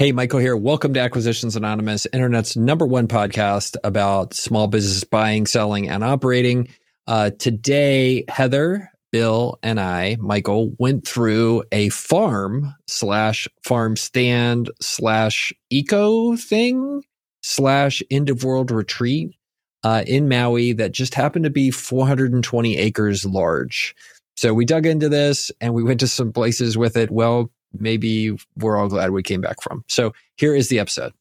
Hey, Michael here. Welcome to Acquisitions Anonymous, internet's number one podcast about small business buying, selling, and operating. Uh, today, Heather, Bill, and I, Michael, went through a farm slash farm stand slash eco thing slash end of world retreat uh, in Maui that just happened to be 420 acres large. So we dug into this and we went to some places with it. Well, maybe we're all glad we came back from. So here is the episode.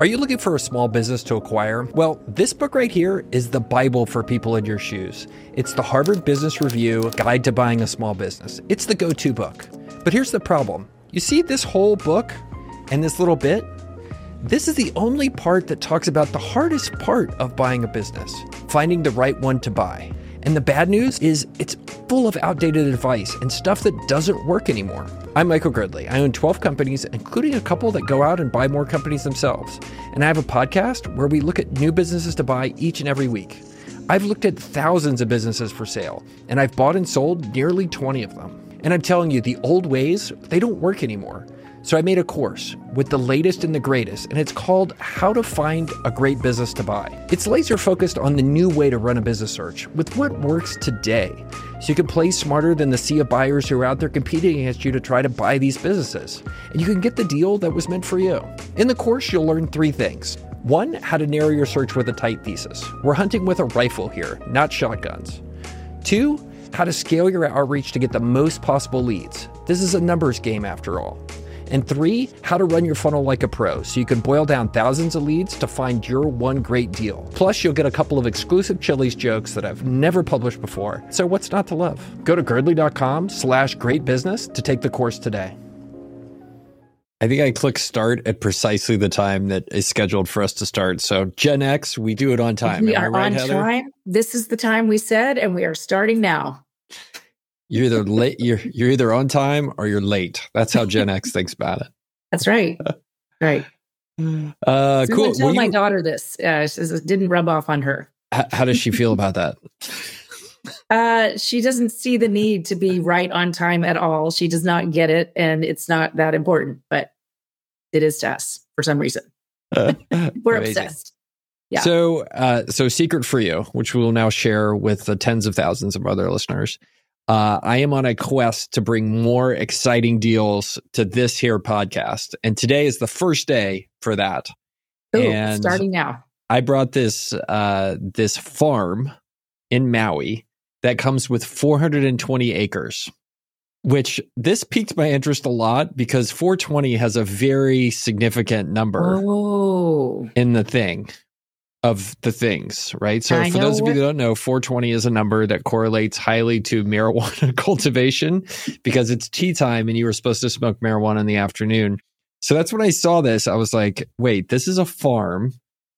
Are you looking for a small business to acquire? Well, this book right here is the Bible for people in your shoes. It's the Harvard Business Review Guide to Buying a Small Business. It's the go to book. But here's the problem you see this whole book and this little bit? This is the only part that talks about the hardest part of buying a business finding the right one to buy. And the bad news is it's full of outdated advice and stuff that doesn't work anymore. I'm Michael Girdley. I own 12 companies, including a couple that go out and buy more companies themselves. And I have a podcast where we look at new businesses to buy each and every week. I've looked at thousands of businesses for sale, and I've bought and sold nearly 20 of them. And I'm telling you, the old ways, they don't work anymore. So I made a course with the latest and the greatest, and it's called How to Find a Great Business to Buy. It's laser focused on the new way to run a business search with what works today. So you can play smarter than the sea of buyers who are out there competing against you to try to buy these businesses. And you can get the deal that was meant for you. In the course, you'll learn three things. One, how to narrow your search with a tight thesis. We're hunting with a rifle here, not shotguns. Two, how to scale your outreach to get the most possible leads. This is a numbers game after all. And three, how to run your funnel like a pro so you can boil down thousands of leads to find your one great deal. Plus, you'll get a couple of exclusive Chili's jokes that I've never published before. So what's not to love? Go to girdley.com slash great business to take the course today. I think I click start at precisely the time that is scheduled for us to start. So Gen X, we do it on time. We Am are right, on Heather? time. This is the time we said, and we are starting now. You're either late. You're you're either on time or you're late. That's how Gen X thinks about it. That's right. Right. Uh, so cool. Tell my you, daughter this. Uh, it didn't rub off on her. How, how does she feel about that? Uh, she doesn't see the need to be right on time at all. She does not get it, and it's not that important. But it is to us for some reason. We're obsessed. Yeah. So, uh, so secret for you, which we will now share with the tens of thousands of other listeners. Uh, I am on a quest to bring more exciting deals to this here podcast. And today is the first day for that. Ooh, and starting now. I brought this uh, this farm in Maui that comes with 420 acres, which this piqued my interest a lot because 420 has a very significant number oh. in the thing of the things, right? So, I for those of you that don't know, 420 is a number that correlates highly to marijuana cultivation because it's tea time and you were supposed to smoke marijuana in the afternoon. So, that's when I saw this. I was like, wait, this is a farm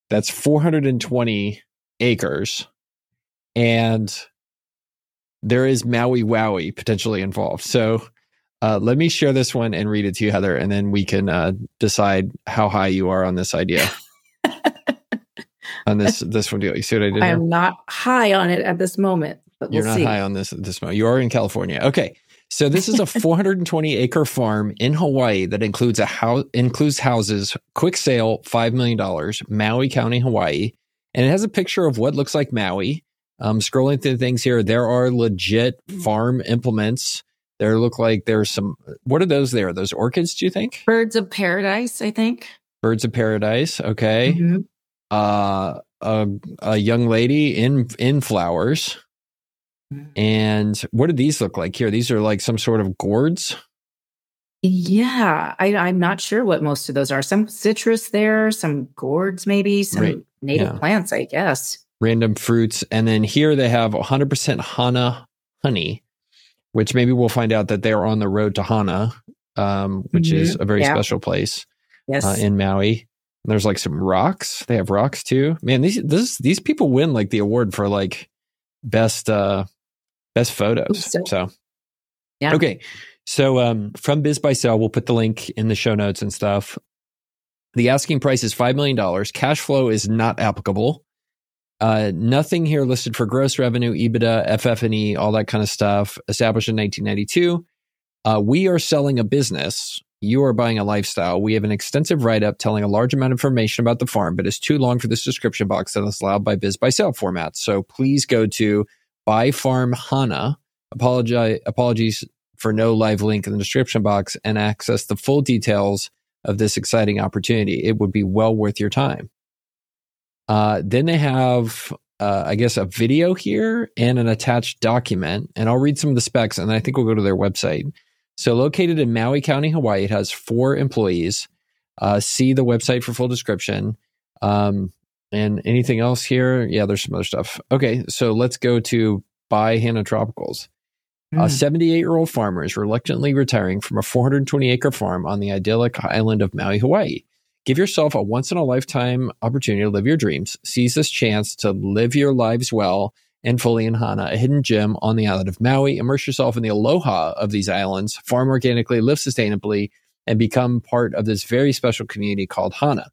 that's 420 acres and there is Maui Wowee potentially involved. So, uh, let me share this one and read it to you, Heather, and then we can uh, decide how high you are on this idea. on this this one deal. You see what I did? I am not high on it at this moment. But You're not see. high on this at this moment. You are in California. Okay. So this is a 420 acre farm in Hawaii that includes a house includes houses, quick sale, five million dollars, Maui County, Hawaii, and it has a picture of what looks like Maui. Um, scrolling through things here, there are legit farm implements. There look like there's some. What are those? There, those orchids? Do you think? Birds of paradise. I think. Birds of paradise. Okay. Mm-hmm uh, a, a young lady in in flowers. Mm. And what do these look like here? These are like some sort of gourds. Yeah, I, am not sure what most of those are. Some citrus there, some gourds, maybe some right. native yeah. plants, I guess. Random fruits, and then here they have 100% Hana honey, which maybe we'll find out that they are on the road to Hana, um, which mm-hmm. is a very yeah. special place yes. uh, in Maui. And there's like some rocks. They have rocks too. Man, these this these people win like the award for like best uh best photos. So, so yeah. Okay. So um from BizBuySell, we'll put the link in the show notes and stuff. The asking price is $5 million. Cash flow is not applicable. Uh, nothing here listed for gross revenue, EBITDA, FF&E, all that kind of stuff. Established in 1992. Uh, we are selling a business you are buying a lifestyle. We have an extensive write up telling a large amount of information about the farm, but it's too long for this description box that is allowed by BizBuySell format. So please go to Buy Farm Hana. Apologize, apologies for no live link in the description box and access the full details of this exciting opportunity. It would be well worth your time. Uh, then they have, uh, I guess, a video here and an attached document. And I'll read some of the specs and I think we'll go to their website. So, located in Maui County, Hawaii, it has four employees. Uh, see the website for full description. Um, and anything else here? Yeah, there's some other stuff. Okay, so let's go to buy Hana Tropicals. Mm. A 78 year old farmer is reluctantly retiring from a 420 acre farm on the idyllic island of Maui, Hawaii. Give yourself a once in a lifetime opportunity to live your dreams. Seize this chance to live your lives well and fully in Hana, a hidden gem on the island of Maui. Immerse yourself in the aloha of these islands, farm organically, live sustainably, and become part of this very special community called Hana.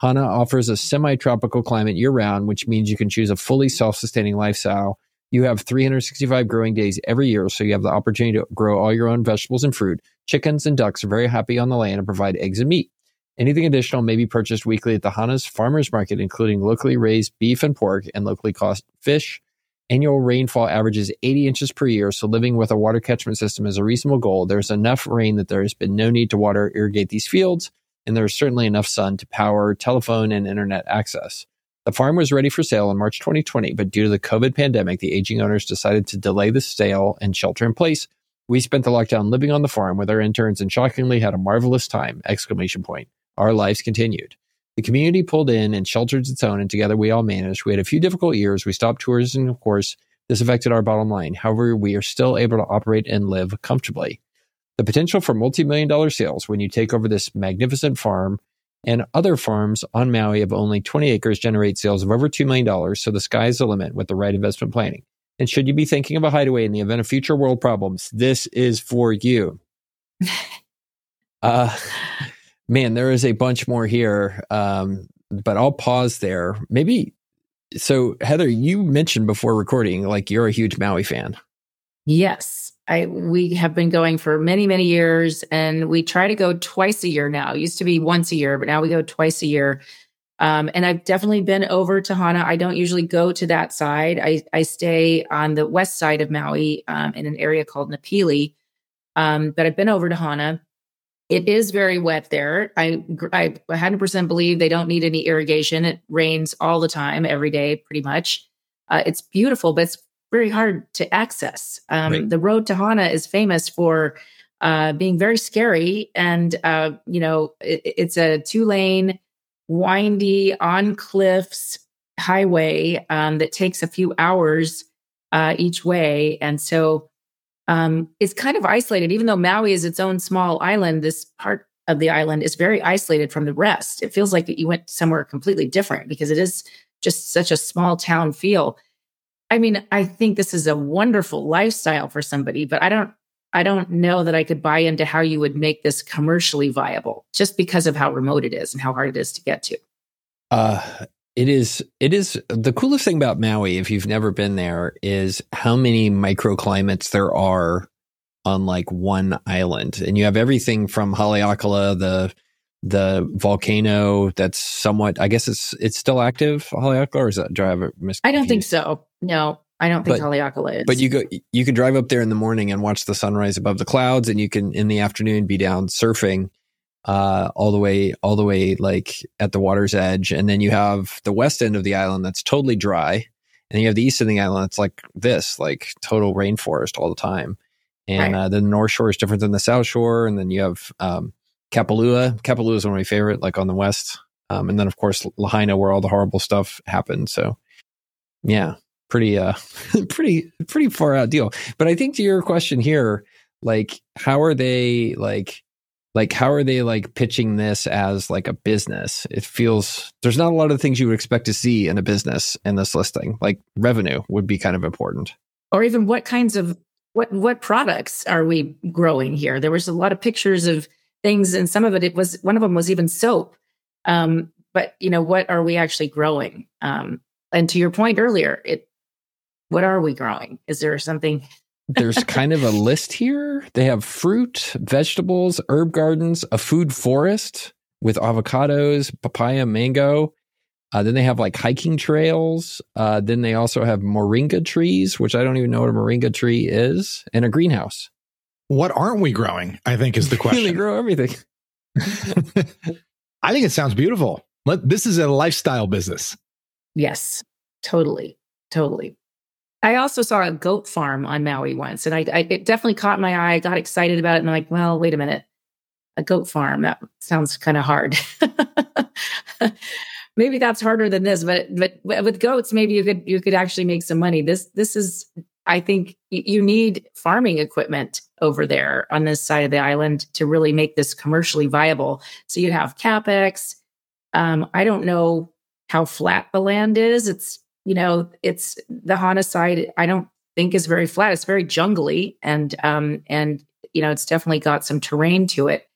Hana offers a semi tropical climate year round, which means you can choose a fully self sustaining lifestyle you have 365 growing days every year, so you have the opportunity to grow all your own vegetables and fruit. Chickens and ducks are very happy on the land and provide eggs and meat. Anything additional may be purchased weekly at the Hana's Farmers Market, including locally raised beef and pork and locally caught fish. Annual rainfall averages 80 inches per year, so living with a water catchment system is a reasonable goal. There's enough rain that there has been no need to water irrigate these fields, and there is certainly enough sun to power telephone and internet access. The farm was ready for sale in March 2020, but due to the COVID pandemic, the aging owners decided to delay the sale and shelter in place. We spent the lockdown living on the farm with our interns and shockingly had a marvelous time! Exclamation point. Our lives continued. The community pulled in and sheltered its own, and together we all managed. We had a few difficult years. We stopped tours, and of course, this affected our bottom line. However, we are still able to operate and live comfortably. The potential for multi million dollar sales when you take over this magnificent farm and other farms on Maui of only 20 acres generate sales of over $2 million, so the sky's the limit with the right investment planning. And should you be thinking of a hideaway in the event of future world problems, this is for you. uh, man, there is a bunch more here, um, but I'll pause there. Maybe. So, Heather, you mentioned before recording, like you're a huge Maui fan. Yes. I we have been going for many many years, and we try to go twice a year now. It used to be once a year, but now we go twice a year. Um, and I've definitely been over to Hana. I don't usually go to that side. I I stay on the west side of Maui um, in an area called Napili. Um, but I've been over to Hana. It is very wet there. I I 100% believe they don't need any irrigation. It rains all the time, every day, pretty much. Uh, it's beautiful, but it's very hard to access. Um, right. The road to Hana is famous for uh, being very scary, and uh, you know it, it's a two lane, windy on cliffs highway um, that takes a few hours uh, each way, and so um, it's kind of isolated. Even though Maui is its own small island, this part of the island is very isolated from the rest. It feels like you went somewhere completely different because it is just such a small town feel. I mean, I think this is a wonderful lifestyle for somebody, but I don't I don't know that I could buy into how you would make this commercially viable just because of how remote it is and how hard it is to get to. Uh it is it is the coolest thing about Maui if you've never been there is how many microclimates there are on like one island. And you have everything from Haleakala, the the volcano that's somewhat I guess it's it's still active, Haleakala, or is that drive a mistake? I don't think so. No, I don't think but, Haleakala is. But you go, you can drive up there in the morning and watch the sunrise above the clouds, and you can in the afternoon be down surfing, uh, all the way, all the way like at the water's edge, and then you have the west end of the island that's totally dry, and you have the east end of the island that's like this, like total rainforest all the time, and right. uh, the north shore is different than the south shore, and then you have um, Kapalua. Kapalua is one of my favorite, like on the west, um, and then of course Lahaina, where all the horrible stuff happened. So, yeah, pretty uh pretty pretty far out deal. But I think to your question here, like how are they like like how are they like pitching this as like a business? It feels there's not a lot of things you would expect to see in a business in this listing. Like revenue would be kind of important. Or even what kinds of what what products are we growing here? There was a lot of pictures of things and some of it it was one of them was even soap. Um, but you know, what are we actually growing? Um, and to your point earlier, it what are we growing? Is there something there's kind of a list here. They have fruit, vegetables, herb gardens, a food forest with avocados, papaya, mango. Uh, then they have like hiking trails. Uh, then they also have moringa trees, which I don't even know what a moringa tree is, and a greenhouse. What aren't we growing? I think is the question. they grow everything. I think it sounds beautiful. Let, this is a lifestyle business. Yes, totally, totally. I also saw a goat farm on Maui once, and I, I it definitely caught my eye. I got excited about it, and I'm like, well, wait a minute, a goat farm that sounds kind of hard. maybe that's harder than this, but but with goats, maybe you could you could actually make some money. This this is, I think, you need farming equipment over there on this side of the island to really make this commercially viable. So you'd have capex. Um, I don't know how flat the land is. It's you know, it's the Hana side. I don't think is very flat. It's very jungly, and um, and you know, it's definitely got some terrain to it.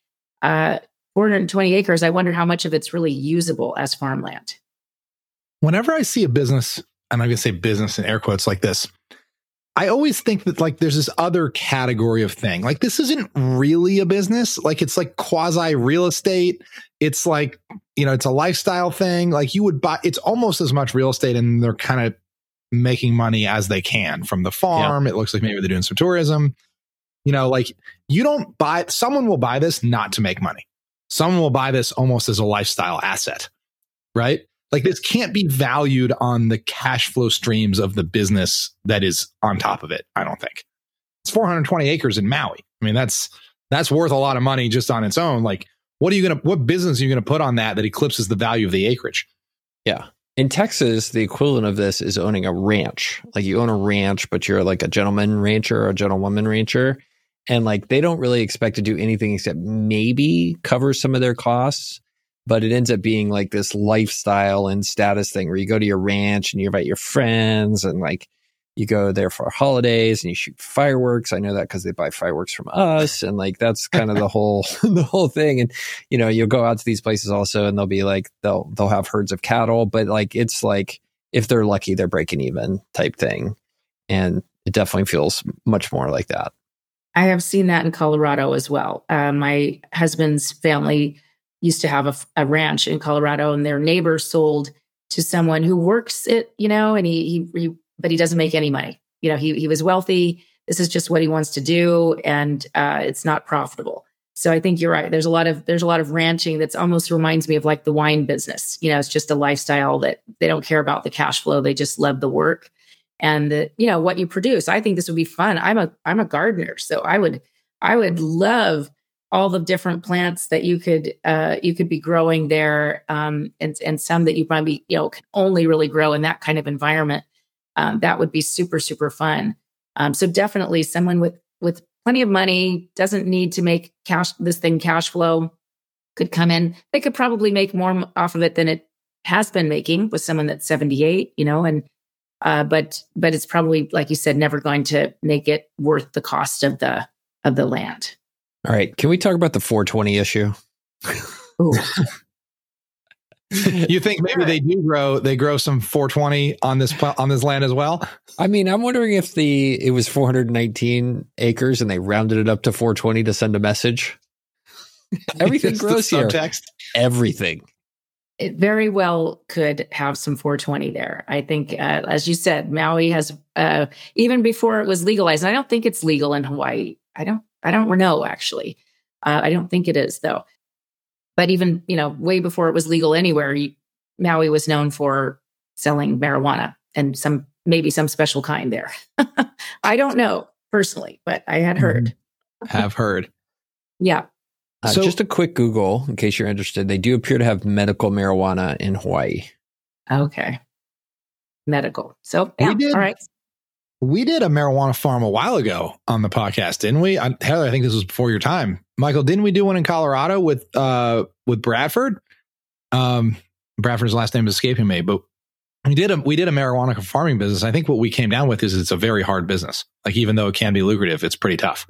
Uh, 420 acres. I wonder how much of it's really usable as farmland. Whenever I see a business, and I'm going to say business in air quotes like this, I always think that like there's this other category of thing. Like this isn't really a business. Like it's like quasi real estate. It's like, you know, it's a lifestyle thing. Like you would buy it's almost as much real estate and they're kind of making money as they can from the farm. Yeah. It looks like maybe they're doing some tourism. You know, like you don't buy someone will buy this not to make money. Someone will buy this almost as a lifestyle asset. Right? Like this can't be valued on the cash flow streams of the business that is on top of it. I don't think it's 420 acres in Maui. I mean, that's that's worth a lot of money just on its own. Like, what are you gonna what business are you gonna put on that that eclipses the value of the acreage? Yeah. In Texas, the equivalent of this is owning a ranch. Like you own a ranch, but you're like a gentleman rancher or a gentlewoman rancher. And like they don't really expect to do anything except maybe cover some of their costs but it ends up being like this lifestyle and status thing where you go to your ranch and you invite your friends and like you go there for holidays and you shoot fireworks. I know that because they buy fireworks from us, and like that's kind of the whole the whole thing. And you know, you'll go out to these places also, and they'll be like they'll they'll have herds of cattle, but like it's like if they're lucky, they're breaking even type thing, and it definitely feels much more like that. I have seen that in Colorado as well. Uh, my husband's family used to have a, a, ranch in Colorado, and their neighbor sold to someone who works it, you know, and he, he, he but he doesn't make any money. You know, he he was wealthy. This is just what he wants to do, and uh, it's not profitable. So I think you're right. There's a lot of there's a lot of ranching that's almost reminds me of like the wine business. You know, it's just a lifestyle that they don't care about the cash flow. They just love the work and the, you know what you produce. I think this would be fun. I'm a I'm a gardener, so I would I would love all the different plants that you could uh, you could be growing there, um, and and some that you probably you know can only really grow in that kind of environment. Um, that would be super super fun. Um, so definitely someone with with plenty of money doesn't need to make cash this thing cash flow could come in. They could probably make more off of it than it has been making with someone that's 78, you know, and uh, but but it's probably like you said, never going to make it worth the cost of the of the land. All right. Can we talk about the 420 issue? you think maybe they do grow they grow some 420 on this on this land as well? I mean, I'm wondering if the it was 419 acres and they rounded it up to 420 to send a message. Everything grows here. Everything. It very well could have some 420 there. I think, uh, as you said, Maui has uh, even before it was legalized. I don't think it's legal in Hawaii. I don't I don't know actually. Uh, I don't think it is though. But even you know, way before it was legal anywhere, Maui was known for selling marijuana and some maybe some special kind there. I don't know personally, but I had heard. Have heard. yeah. Uh, so, just a quick Google in case you're interested. They do appear to have medical marijuana in Hawaii. Okay. Medical. So, yeah. Did, all right. We did a marijuana farm a while ago on the podcast, didn't we? I, Heather, I think this was before your time. Michael, didn't we do one in Colorado with uh with Bradford? Um Bradford's last name is escaping me, but we did a we did a marijuana farming business. I think what we came down with is it's a very hard business. Like even though it can be lucrative, it's pretty tough.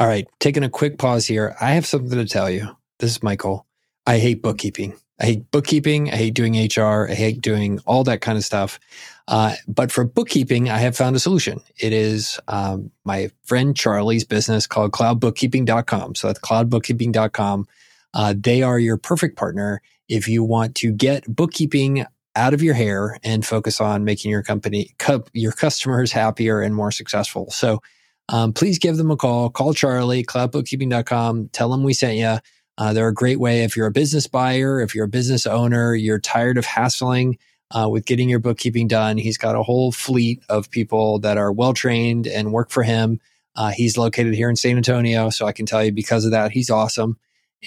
All right, taking a quick pause here. I have something to tell you. This is Michael. I hate bookkeeping. I hate bookkeeping. I hate doing HR. I hate doing all that kind of stuff. Uh, but for bookkeeping, I have found a solution. It is um, my friend Charlie's business called cloudbookkeeping.com. So that's cloudbookkeeping.com. Uh, they are your perfect partner if you want to get bookkeeping out of your hair and focus on making your company, your customers happier and more successful. So um, please give them a call. Call Charlie, cloudbookkeeping.com. Tell them we sent you. Uh, they're a great way if you're a business buyer, if you're a business owner, you're tired of hassling uh, with getting your bookkeeping done. He's got a whole fleet of people that are well trained and work for him. Uh, he's located here in San Antonio, so I can tell you because of that, he's awesome.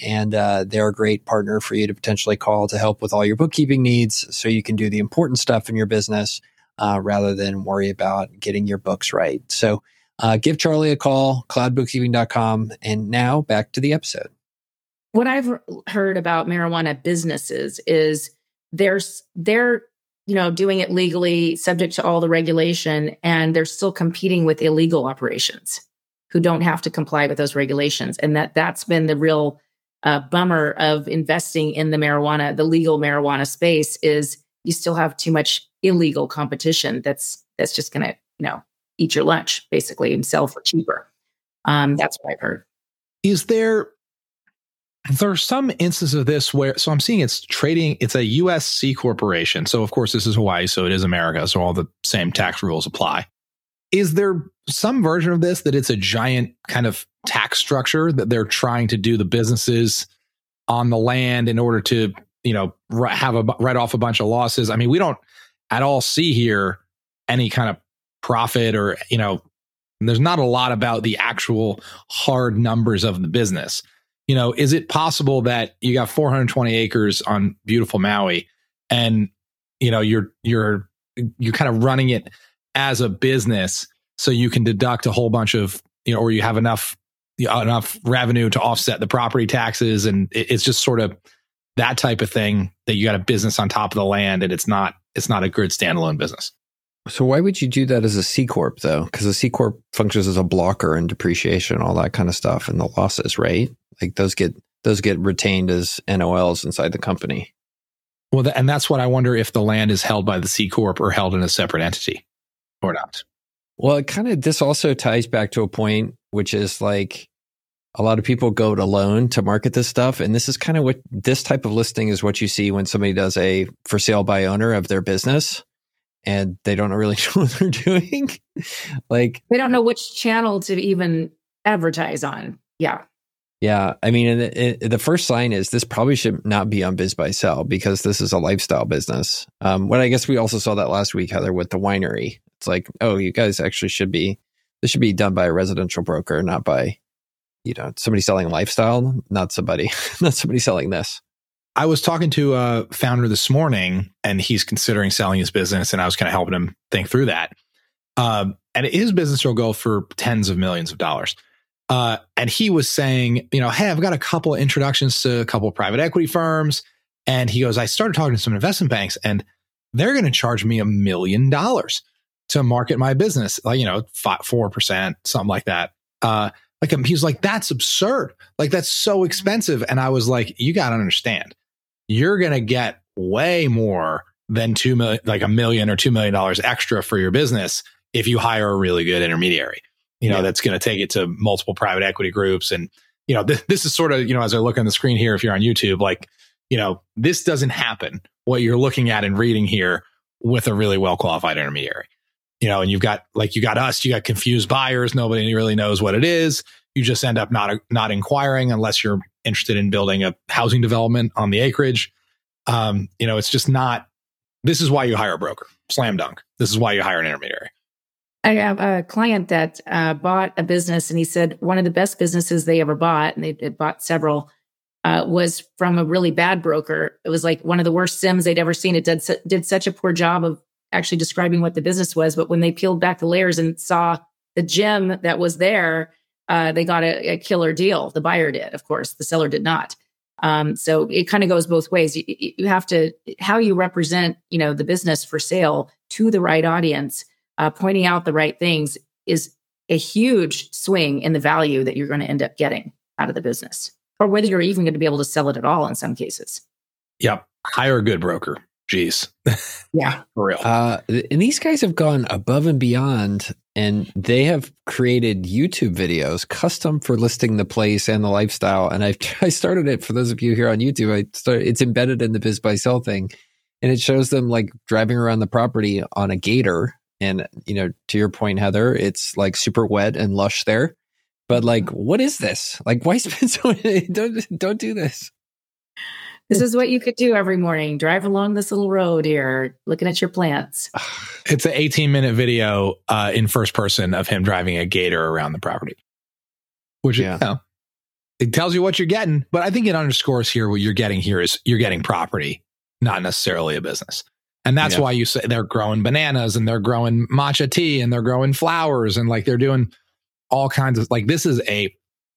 And uh, they're a great partner for you to potentially call to help with all your bookkeeping needs so you can do the important stuff in your business uh, rather than worry about getting your books right. So uh, give Charlie a call, cloudbookkeeping.com. And now back to the episode. What I've heard about marijuana businesses is there's they're you know doing it legally subject to all the regulation and they're still competing with illegal operations who don't have to comply with those regulations. And that that's been the real uh, bummer of investing in the marijuana the legal marijuana space is you still have too much illegal competition that's that's just going to you know eat your lunch basically and sell for cheaper. Um, that's what i've heard. Is there there are some instances of this where so i'm seeing it's trading it's a USC corporation. So of course this is hawaii so it is america so all the same tax rules apply. Is there some version of this that it's a giant kind of tax structure that they're trying to do the businesses on the land in order to you know have a write off a bunch of losses? I mean we don't at all see here any kind of profit or you know there's not a lot about the actual hard numbers of the business you know, is it possible that you got 420 acres on beautiful Maui and, you know, you're, you're, you're kind of running it as a business so you can deduct a whole bunch of, you know, or you have enough, you know, enough revenue to offset the property taxes. And it's just sort of that type of thing that you got a business on top of the land and it's not, it's not a good standalone business. So why would you do that as a C corp though? Because a C corp functions as a blocker and depreciation, all that kind of stuff, and the losses, right? Like those get those get retained as NOLs inside the company. Well, and that's what I wonder if the land is held by the C corp or held in a separate entity or not. Well, it kind of this also ties back to a point which is like a lot of people go to loan to market this stuff and this is kind of what this type of listing is what you see when somebody does a for sale by owner of their business and they don't really know what they're doing. like they don't know which channel to even advertise on. Yeah. Yeah, I mean, the first sign is this probably should not be on BizBuySell because this is a lifestyle business. Um, what I guess we also saw that last week, Heather, with the winery. It's like, oh, you guys actually should be. This should be done by a residential broker, not by, you know, somebody selling lifestyle, not somebody, not somebody selling this. I was talking to a founder this morning and he's considering selling his business and I was kind of helping him think through that. Um, and his business will go for tens of millions of dollars. Uh, and he was saying, you know, hey, I've got a couple of introductions to a couple of private equity firms. And he goes, I started talking to some investment banks and they're going to charge me a million dollars to market my business, like, you know, five, 4%, something like that. Uh, like, he was like, that's absurd. Like, that's so expensive. And I was like, you got to understand you're going to get way more than two million, like a million or two million dollars extra for your business if you hire a really good intermediary. You know, yeah. that's going to take it to multiple private equity groups. And, you know, th- this is sort of, you know, as I look on the screen here, if you're on YouTube, like, you know, this doesn't happen. What you're looking at and reading here with a really well qualified intermediary. You know, and you've got like you got us, you got confused buyers. Nobody really knows what it is. You just end up not not inquiring unless you're interested in building a housing development on the acreage. Um, you know, it's just not. This is why you hire a broker. Slam dunk. This is why you hire an intermediary. I have a client that uh, bought a business, and he said one of the best businesses they ever bought, and they, bought several, uh, was from a really bad broker. It was like one of the worst CIMs they'd ever seen. It did su- did such a poor job of actually describing what the business was, but when they peeled back the layers and saw the gem that was there, uh, they got a, a, killer deal. The buyer did, of course. The seller did not. Um, so it kind of goes both ways. You, you, have to how you represent, you know, the business for sale to the right audience, uh, pointing out the right things is a huge swing in the value that you're going to end up getting out of the business, or whether you're even going to be able to sell it at all in some cases. Yep. Hire a good broker. Jeez. Yeah. For real. Uh, and these guys have gone above and beyond, and they have created YouTube videos custom for listing the place and the lifestyle. And I've, I started it for those of you here on YouTube. I started it's embedded in the BizBuySell thing, and it shows them like driving around the property on a gator. And you know, to your point, Heather, it's like super wet and lush there. But like, what is this? Like, why spend so? don't don't do this. This is what you could do every morning. Drive along this little road here, looking at your plants. It's an 18 minute video uh, in first person of him driving a gator around the property, which Yeah. you know, it tells you what you're getting. But I think it underscores here what you're getting here is you're getting property, not necessarily a business. And that's Yeah. why you say they're growing bananas and they're growing matcha tea and they're growing flowers and like they're doing all kinds of like this is a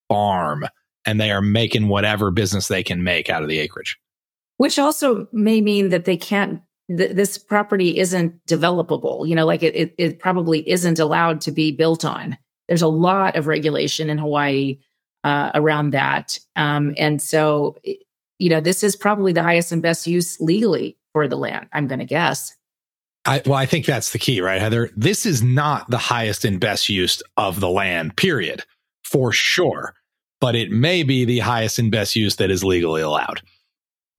farm and they are making whatever business they can make out of the acreage. Which also may mean that they can't, th- this property isn't developable. You know, like it, it, it probably isn't allowed to be built on. There's a lot of regulation in Hawaii uh, around that. Um, and so, you know, this is probably the highest and best use legally for the land, I'm going to guess. I, well, I think that's the key, right, Heather? This is not the highest and best use of the land, period, for sure. But it may be the highest and best use that is legally allowed.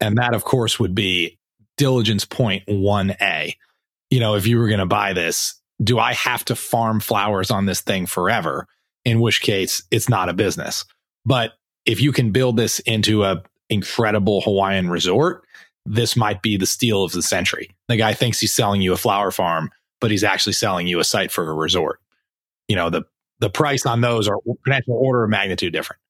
And that, of course, would be diligence point 1A. You know, if you were going to buy this, do I have to farm flowers on this thing forever? In which case, it's not a business. But if you can build this into a incredible Hawaiian resort, this might be the steal of the century. The guy thinks he's selling you a flower farm, but he's actually selling you a site for a resort. You know, the the price on those are potential order of magnitude different.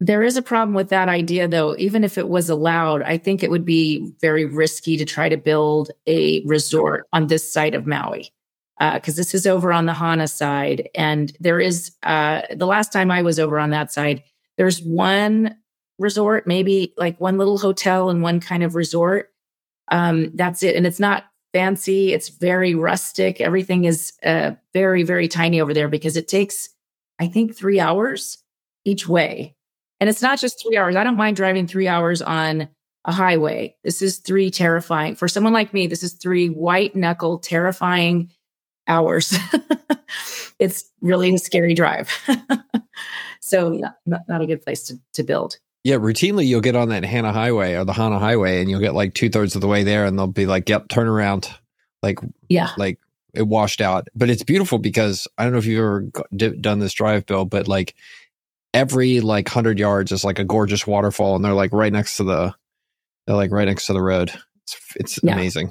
There is a problem with that idea, though. Even if it was allowed, I think it would be very risky to try to build a resort on this side of Maui. Because this is over on the Hana side. And there is, uh, the last time I was over on that side, there's one resort, maybe like one little hotel and one kind of resort. Um, that's it. And it's not fancy, it's very rustic. Everything is uh, very, very tiny over there because it takes, I think, three hours each way. And it's not just three hours. I don't mind driving three hours on a highway. This is three terrifying. For someone like me, this is three white knuckle terrifying hours. it's really a scary drive. so, not, not a good place to, to build. Yeah, routinely you'll get on that Hana Highway or the Hana Highway, and you'll get like two thirds of the way there, and they'll be like, "Yep, turn around," like Yeah. like it washed out. But it's beautiful because I don't know if you've ever d- done this drive, Bill, but like every like hundred yards is like a gorgeous waterfall, and they're like right next to the they're like right next to the road. It's it's Yeah. amazing.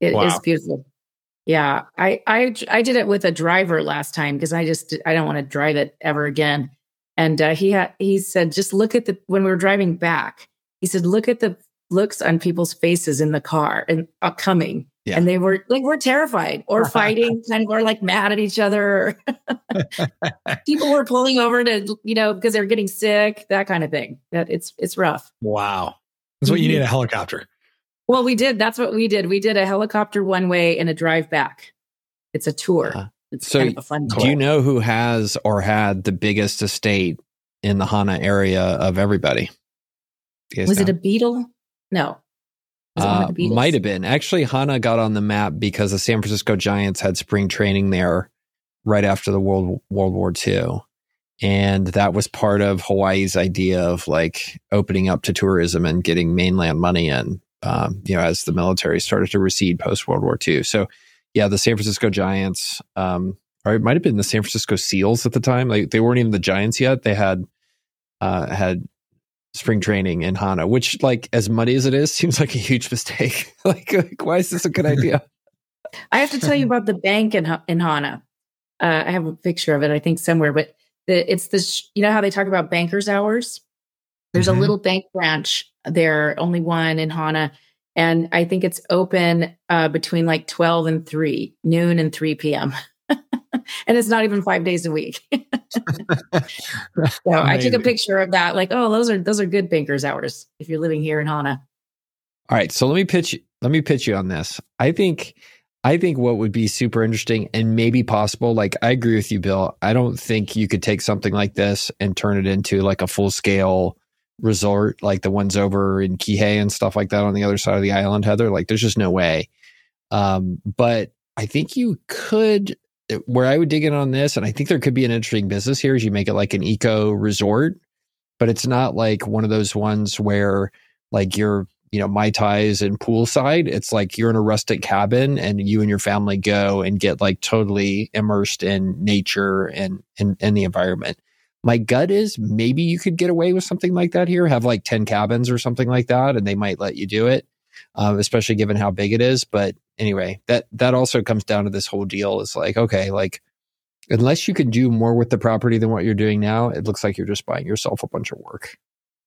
It is Wow. beautiful. Yeah, I I I did it with a driver last time because I just I don't want to drive it ever again. And uh, he had he said just look at the when we were driving back. He said look at the looks on people's faces in the car and uh, coming, Yeah. and they were like we're terrified or fighting, kind of or like mad at each other. People were pulling over to you know because they're getting sick, that kind of thing. That it's it's rough. Wow. That's what you need a helicopter. Well, we did. That's what we did. We did a helicopter one way and a drive back. It's a tour. Uh, it's so kind of a fun. Do you know who has or had the biggest estate in the Hana area of everybody? Do you guys was it a Beatle? No. Was it one Uh, of the Beatles? might have been. Actually, Hana got on the map because the San Francisco Giants had spring training there right after the World World War II. And that was part of Hawaii's idea of like opening up to tourism and getting mainland money in, um, you know, as the military started to recede post World War II. So, yeah, the San Francisco Giants, um, or it might have been the San Francisco Seals at the time. Like they weren't even the Giants yet. They had uh, had spring training in Hana, which, like, as muddy as it is, seems like a huge mistake. like, like, why is this a good idea? I have to tell you about the bank in in Hana. Uh, I have a picture of it, I think, somewhere. But the, it's this. You know how they talk about bankers' hours? There's Mhm. a little bank branch there, only one in Hana, and I think it's open uh, between like 12 and 3, noon and 3 p.m. and it's not even five days a week. So I took a picture of that, like, oh, those are those are good bankers hours if you're living here in Hana. All right, so let me pitch. Let me pitch you on this. I think, I think what would be super interesting and maybe possible. Like, I agree with you, Bill. I don't think you could take something like this and turn it into like a full scale resort like the ones over in Kihei and stuff like that on the other side of the island, Heather. Like there's just no way. Um, but I think you could where I would dig in on this, and I think there could be an interesting business here is you make it like an eco resort, but it's not like one of those ones where like you're you know mai tais and poolside. It's like you're in a rustic cabin and you and your family go and get like totally immersed in nature and and, and the environment. My gut is maybe you could get away with something like that here, have like 10 cabins or something like that, and they might let you do it, um, especially given how big it is. But anyway, that that also comes down to this whole deal. Is like, okay, like unless you can do more with the property than what you're doing now, it looks like you're just buying yourself a bunch of work.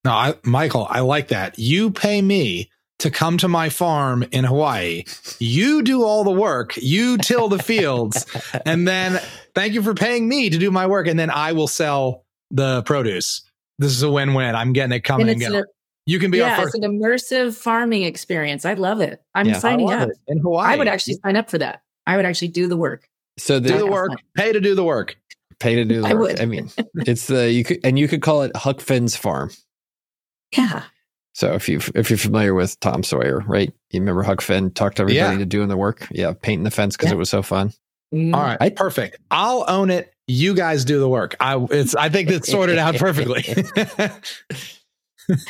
No, I, Michael, I like that. You pay me to come to my farm in Hawaii. You do all the work, you till the fields, and then thank you for paying me to do my work. And then I will sell the produce. This is a win win. I'm getting it coming and, and going. You can be yeah, our first. It's an immersive farming experience. I love it. I'm yeah, signing up. It. In Hawaii. I would actually sign up for that. I would actually do the work. So the, do the work, pay to do the work. Pay to do the I work. Would. I mean, it's the you could and you could call it Huck Finn's farm. Yeah. So if you if you're familiar with Tom Sawyer, right? You remember Huck Finn talked everybody yeah. to doing the work. Yeah, painting the fence because yeah. it was so fun. Mm. All right, I, perfect. I'll own it. You guys do the work. I it's I think it's sorted out perfectly.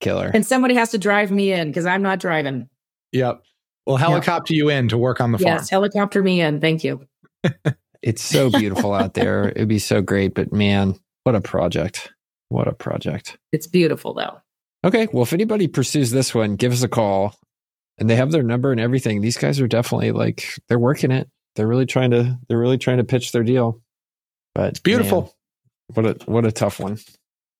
Killer. And somebody has to drive me in because I'm not driving. Yep. Well, helicopter yep. you in to work on the farm. Yes, helicopter me in. Thank you. it's so beautiful out there. It'd be so great, but man, what a project. What a project. It's beautiful though. Okay. Well, if anybody pursues this one, give us a call. And they have their number and everything. These guys are definitely like they're working it. They're really trying to they're really trying to pitch their deal. But it's beautiful. Man, what a what a tough one.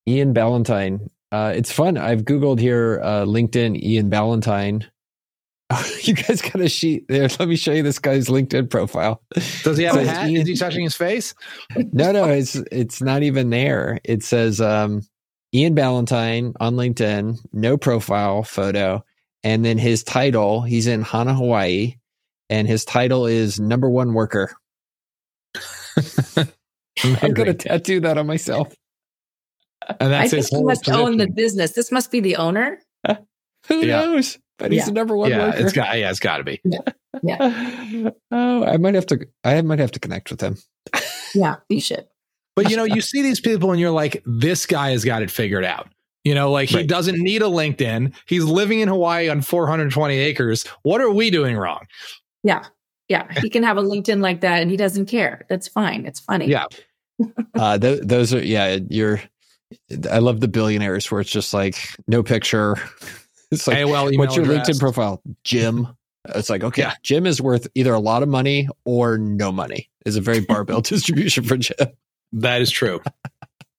Ian Ballantine. Uh, it's fun. I've Googled here uh, LinkedIn Ian Ballantine. you guys got a sheet there. Let me show you this guy's LinkedIn profile. Does he have a hat? Ian, Is he touching his face? no, no, it's it's not even there. It says um, Ian Ballantine on LinkedIn, no profile photo. And then his title, he's in Hana, Hawaii, and his title is number one worker. Mm-hmm. I'm going to tattoo that on myself. And that's I think he must position. own the business. This must be the owner. Who yeah. knows? But he's yeah. the number one yeah, worker. It's got, yeah, it's got to be. Yeah. yeah. oh, I might have to. I might have to connect with him. yeah, you should. But you know, you see these people and you're like, this guy has got it figured out. You know, like right. he doesn't need a LinkedIn. He's living in Hawaii on 420 acres. What are we doing wrong? Yeah. Yeah. He can have a LinkedIn like that and he doesn't care. That's fine. It's funny. Yeah. uh, th- those are, yeah, you're, I love the billionaires where it's just like no picture. It's like, AOL what's your address. LinkedIn profile? Jim. It's like, okay, yeah. Jim is worth either a lot of money or no money. Is a very barbell distribution for Jim. That is true.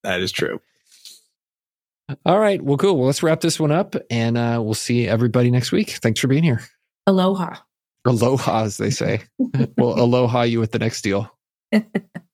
that is true. All right. Well, cool. Well, let's wrap this one up and uh, we'll see everybody next week. Thanks for being here. Aloha. Aloha, as they say. well, aloha you with the next deal.